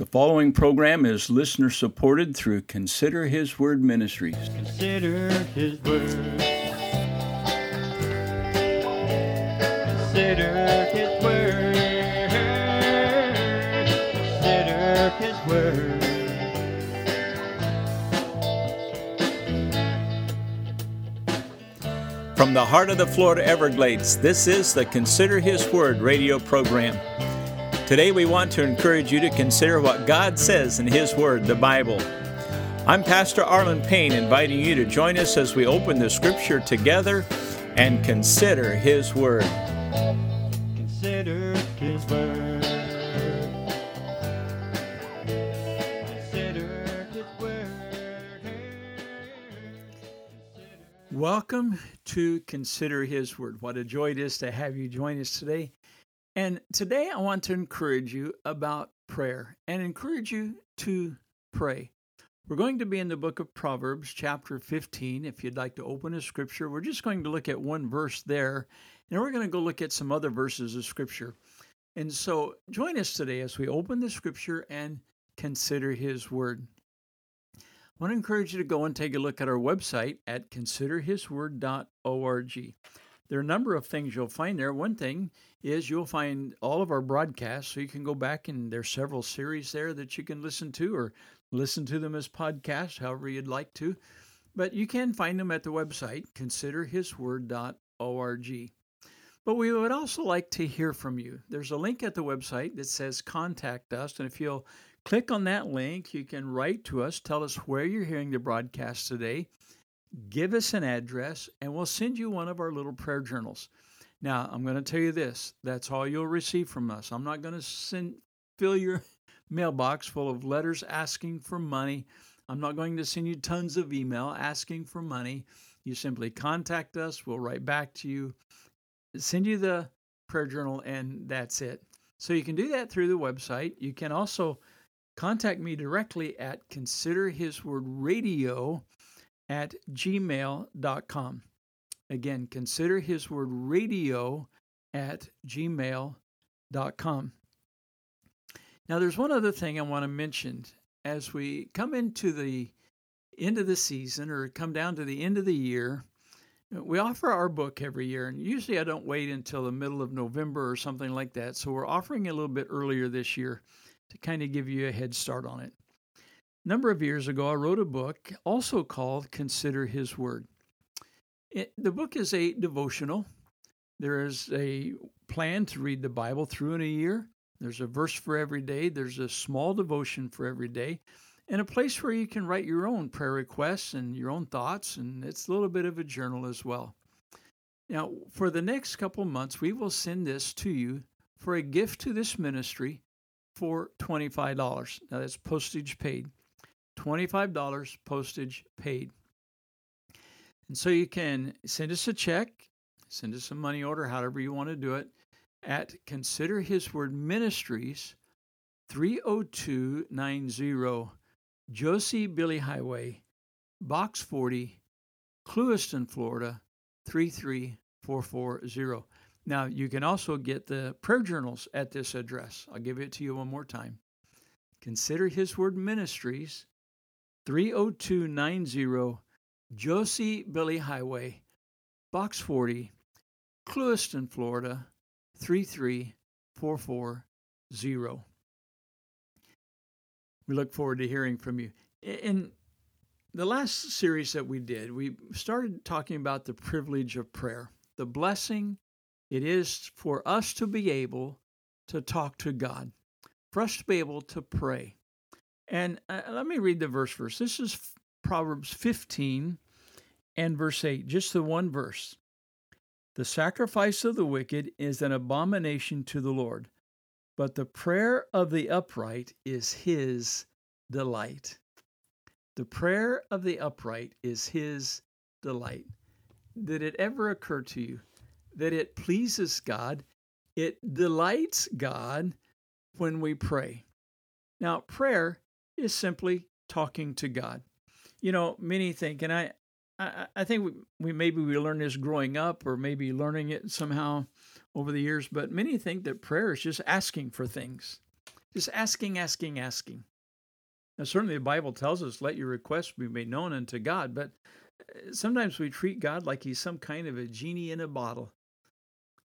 The following program is listener supported through Consider His Word Ministries. Consider His Word. Consider His Word. Consider His Word. From the heart of the Florida Everglades, this is the Consider His Word radio program. Today, we want to encourage you to consider what God says in His Word, the Bible. I'm Pastor Arlen Payne, inviting you to join us as we open the Scripture together and consider His Word. Consider His Word. Consider His Word. Welcome to Consider His Word. What a joy it is to have you join us today. And today I want to encourage you about prayer and encourage you to pray. We're going to be in the book of Proverbs, chapter 15. If you'd like to open a scripture, we're just going to look at one verse there, and we're going to go look at some other verses of scripture. And so join us today as we open the scripture and consider his word. I want to encourage you to go and take a look at our website at considerhisword.org. There are a number of things you'll find there. One thing is you'll find all of our broadcasts, so you can go back and there's several series there that you can listen to or listen to them as podcasts, however you'd like to. But you can find them at the website, considerhisword.org. But we would also like to hear from you. There's a link at the website that says contact us, and if you'll click on that link, you can write to us, tell us where you're hearing the broadcast today, give us an address, and we'll send you one of our little prayer journals. Now, I'm going to tell you this that's all you'll receive from us. I'm not going to send fill your mailbox full of letters asking for money. I'm not going to send you tons of email asking for money. You simply contact us, we'll write back to you, send you the prayer journal, and that's it. So you can do that through the website. You can also contact me directly at considerhiswordradio at gmail.com. Again, consider his word radio at gmail.com. Now, there's one other thing I want to mention as we come into the end of the season or come down to the end of the year. We offer our book every year, and usually I don't wait until the middle of November or something like that. So we're offering a little bit earlier this year to kind of give you a head start on it. Number of years ago, I wrote a book also called Consider His Word. It, the book is a devotional. There is a plan to read the Bible through in a year. There's a verse for every day. There's a small devotion for every day, and a place where you can write your own prayer requests and your own thoughts. And it's a little bit of a journal as well. Now, for the next couple months, we will send this to you for a gift to this ministry for $25. Now, that's postage paid. $25 postage paid. And so you can send us a check, send us a money order, however you want to do it, at Consider His Word Ministries, 30290 Josie Billie Highway, Box 40, Clewiston, Florida, 33440. Now, you can also get the prayer journals at this address. I'll give it to you one more time. Consider His Word Ministries, 30290 Josie Billie Highway, Box 40, Clewiston, Florida, 33440. We look forward to hearing from you. In the last series that we did, we started talking about the privilege of prayer, the blessing it is for us to be able to talk to God, for us to be able to pray. And uh, let me read the verse first. This is Proverbs 15 and verse 8, just the one verse. The sacrifice of the wicked is an abomination to the Lord, but the prayer of the upright is his delight. The prayer of the upright is his delight. Did it ever occur to you that it pleases God, it delights God when we pray? Now, prayer is simply talking to God. You know, many think, and I, I, I think we, we maybe we learned this growing up or maybe learning it somehow over the years, but many think that prayer is just asking for things. just asking, asking, asking. Now, certainly the Bible tells us, let your requests be made known unto God, but uh, sometimes we treat God like he's some kind of a genie in a bottle.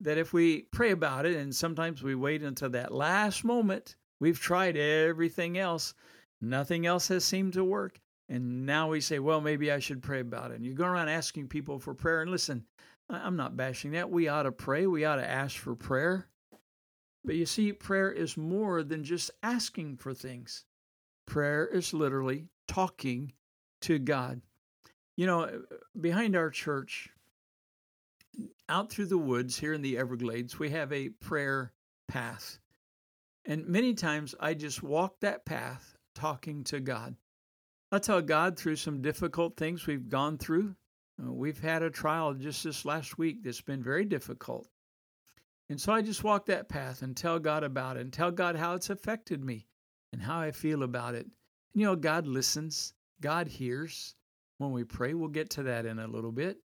That if we pray about it, and sometimes we wait until that last moment, we've tried everything else, nothing else has seemed to work. And now we say, well, maybe I should pray about it. And you go around asking people for prayer. And listen, I'm not bashing that. We ought to pray, we ought to ask for prayer. But you see, prayer is more than just asking for things. Prayer is literally talking to God. You know, behind our church, out through the woods here in the Everglades, we have a prayer path. And many times I just walk that path talking to God. I tell God through some difficult things we've gone through. Uh, we've had a trial just this last week that's been very difficult. And so I just walk that path and tell God about it and tell God how it's affected me and how I feel about it. And, you know, God listens, God hears when we pray. We'll get to that in a little bit.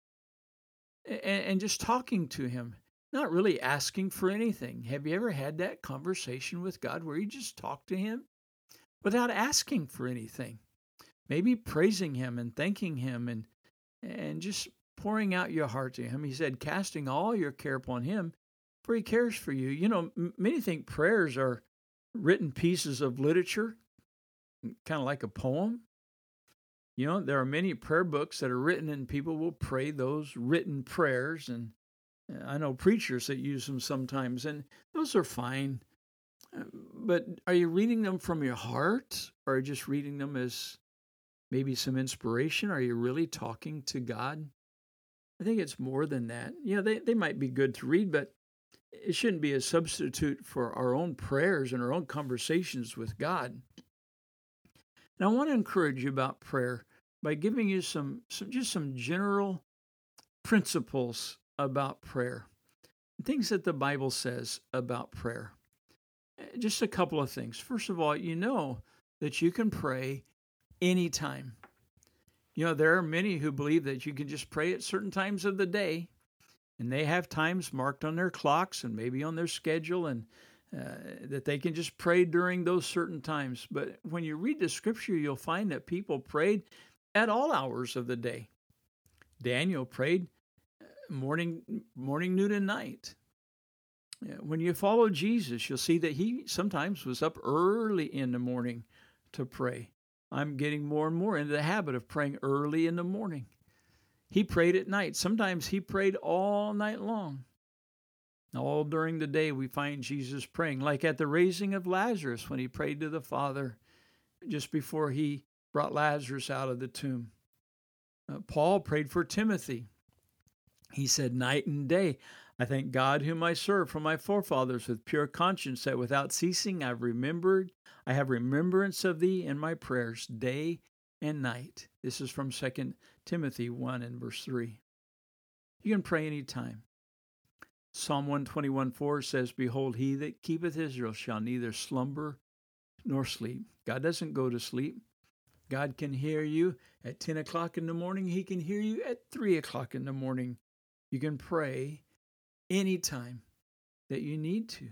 And, and just talking to Him, not really asking for anything. Have you ever had that conversation with God where you just talk to Him without asking for anything? Maybe praising Him and thanking Him and and just pouring out your heart to Him. He said, casting all your care upon Him, for He cares for you. You know, many think prayers are written pieces of literature, kind of like a poem. You know, there are many prayer books that are written, and people will pray those written prayers. And uh, I know preachers that use them sometimes, and those are fine. But are you reading them from your heart, or just reading them as maybe some inspiration? Are you really talking to God? I think it's more than that. Know, they, they might be good to read, but it shouldn't be a substitute for our own prayers and our own conversations with God. And I want to encourage you about prayer by giving you some, some just some general principles about prayer, things that the Bible says about prayer. Just a couple of things. First of all, you know that you can pray anytime. You know, there are many who believe that you can just pray at certain times of the day, and they have times marked on their clocks and maybe on their schedule, and uh, that they can just pray during those certain times. But when you read the scripture, you'll find that people prayed at all hours of the day. Daniel prayed uh, morning, morning, noon, and night. When you follow Jesus, you'll see that he sometimes was up early in the morning to pray. I'm getting more and more into the habit of praying early in the morning. He prayed at night. Sometimes he prayed all night long. All during the day, we find Jesus praying, like at the raising of Lazarus when he prayed to the Father just before he brought Lazarus out of the tomb. Uh, Paul prayed for Timothy. He said, Night and day, I thank God whom I serve from my forefathers with pure conscience that without ceasing I've remembered, I have remembrance of thee in my prayers day and night. This is from 2 Timothy 1 and verse 3. You can pray any time. Psalm 121 4 says, Behold, he that keepeth Israel shall neither slumber nor sleep. God doesn't go to sleep. God can hear you at 10 o'clock in the morning. He can hear you at 3 o'clock in the morning. You can pray anytime that you need to.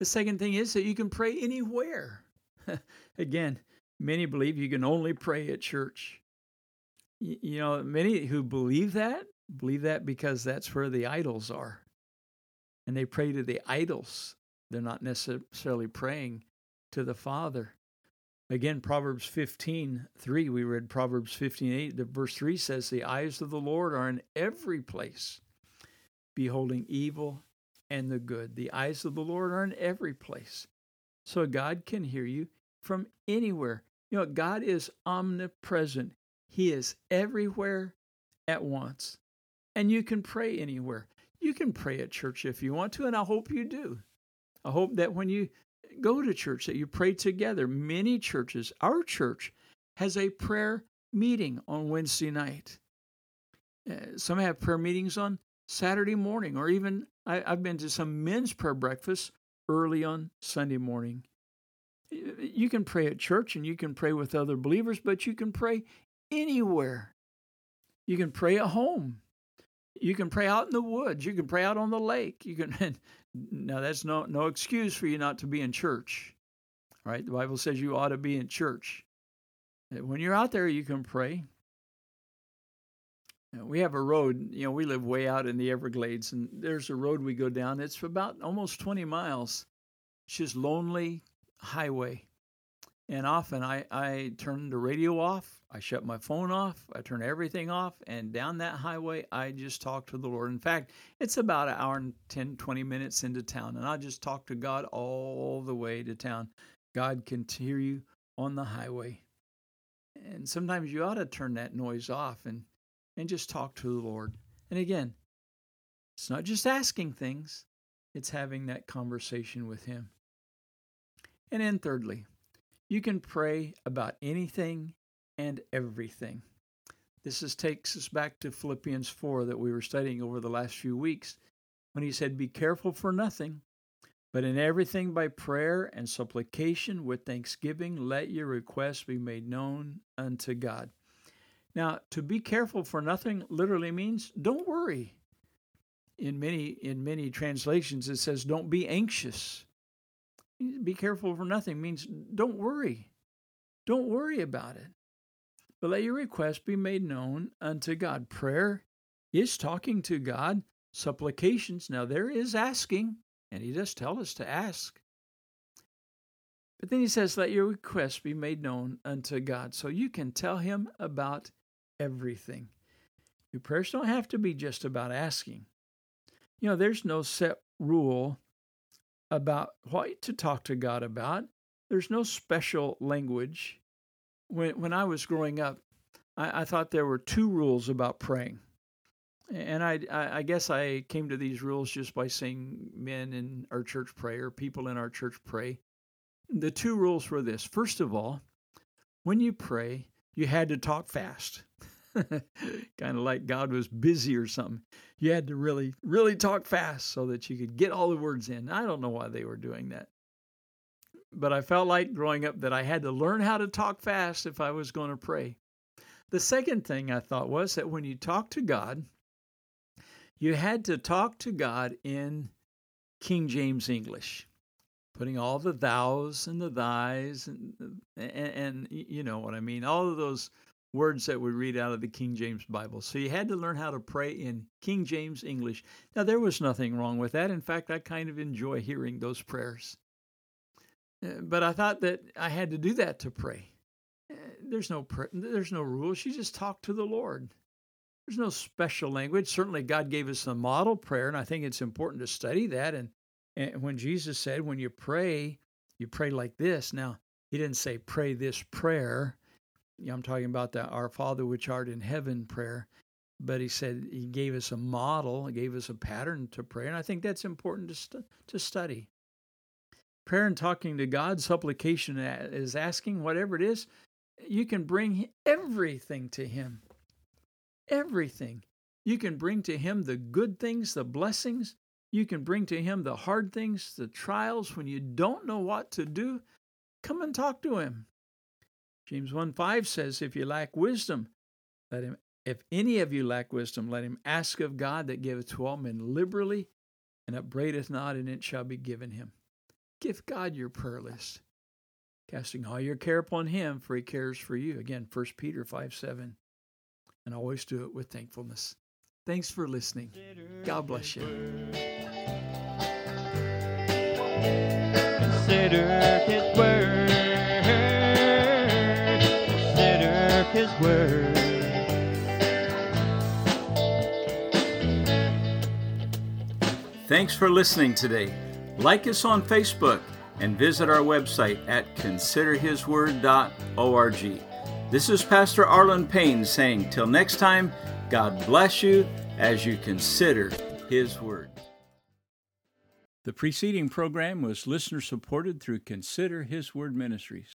The second thing is that you can pray anywhere. Again, many believe you can only pray at church. You know, many who believe that believe that because that's where the idols are. And they pray to the idols. They're not necessarily praying to the Father. Again, Proverbs 15, 3, we read Proverbs 15, 8. The verse 3 says, The eyes of the Lord are in every place, beholding evil and the good. The eyes of the Lord are in every place. So God can hear you from anywhere. You know, God is omnipresent, He is everywhere at once. And you can pray anywhere. You can pray at church if you want to, and I hope you do. I hope that when you go to church that you pray together. Many churches, our church, has a prayer meeting on Wednesday night. Uh, some have prayer meetings on Saturday morning, or even I, I've been to some men's prayer breakfasts early on Sunday morning. You can pray at church and you can pray with other believers, but you can pray anywhere. You can pray at home. You can pray out in the woods. You can pray out on the lake. You can now that's no no excuse for you not to be in church. right? The Bible says you ought to be in church. When you're out there, you can pray. We have a road, you know, we live way out in the Everglades, and there's a road we go down. It's about almost 20 miles. It's just lonely highway. And often I, I turn the radio off, I shut my phone off, I turn everything off, and down that highway, I just talk to the Lord. In fact, it's about an hour and 10, 20 minutes into town, and I just talk to God all the way to town. God can hear you on the highway. And sometimes you ought to turn that noise off and, and just talk to the Lord. And again, it's not just asking things, it's having that conversation with Him. And then, thirdly, you can pray about anything and everything. This is, takes us back to Philippians 4 that we were studying over the last few weeks when he said, Be careful for nothing, but in everything by prayer and supplication with thanksgiving, let your requests be made known unto God. Now, to be careful for nothing literally means don't worry. In many in many translations it says don't be anxious. Be careful for nothing means don't worry. Don't worry about it. But let your request be made known unto God. Prayer is talking to God. Supplications, now there is asking, and he does tell us to ask. But then he says, Let your request be made known unto God. So you can tell him about everything. Your prayers don't have to be just about asking. You know, there's no set rule about what to talk to God about. There's no special language. When when I was growing up, I, I thought there were two rules about praying. And I, I I guess I came to these rules just by seeing men in our church pray or people in our church pray. The two rules were this. First of all, when you pray, you had to talk fast. kind of like God was busy or something. You had to really, really talk fast so that you could get all the words in. I don't know why they were doing that. But I felt like growing up that I had to learn how to talk fast if I was going to pray. The second thing I thought was that when you talk to God, you had to talk to God in King James English, putting all the thous and the thys and, and, and you know what I mean, all of those words that we read out of the King James Bible. So you had to learn how to pray in King James English. Now, there was nothing wrong with that. In fact, I kind of enjoy hearing those prayers. Uh, But I thought that I had to do that to pray. Uh, There's no there's no rules. You just talk to the Lord. There's no special language. Certainly, God gave us a model prayer, and I think it's important to study that. And, and when Jesus said, when you pray, you pray like this. Now, He didn't say pray this prayer. I'm talking about the Our Father which art in heaven prayer. But He said He gave us a model, He gave us a pattern to pray, and I think that's important to to study. Prayer and talking to God, supplication uh, is asking whatever it is. You can bring everything to Him everything. You can bring to Him the good things, the blessings. You can bring to Him the hard things, the trials when you don't know what to do. Come and talk to Him. James 1 5 says, If you lack wisdom, let him, if any of you lack wisdom, let him ask of God that giveth to all men liberally and upbraideth not, and it shall be given him. Give God your prayer list, casting all your care upon Him, for He cares for you. Again, 1 Peter 5 7 and always do it with thankfulness. Thanks for listening. God bless you. His word. Thanks for listening today. Like us on Facebook and visit our website at considerhisword.org. This is Pastor Arlen Payne saying, Till next time, God bless you as you consider His Word. The preceding program was listener supported through Consider His Word Ministries.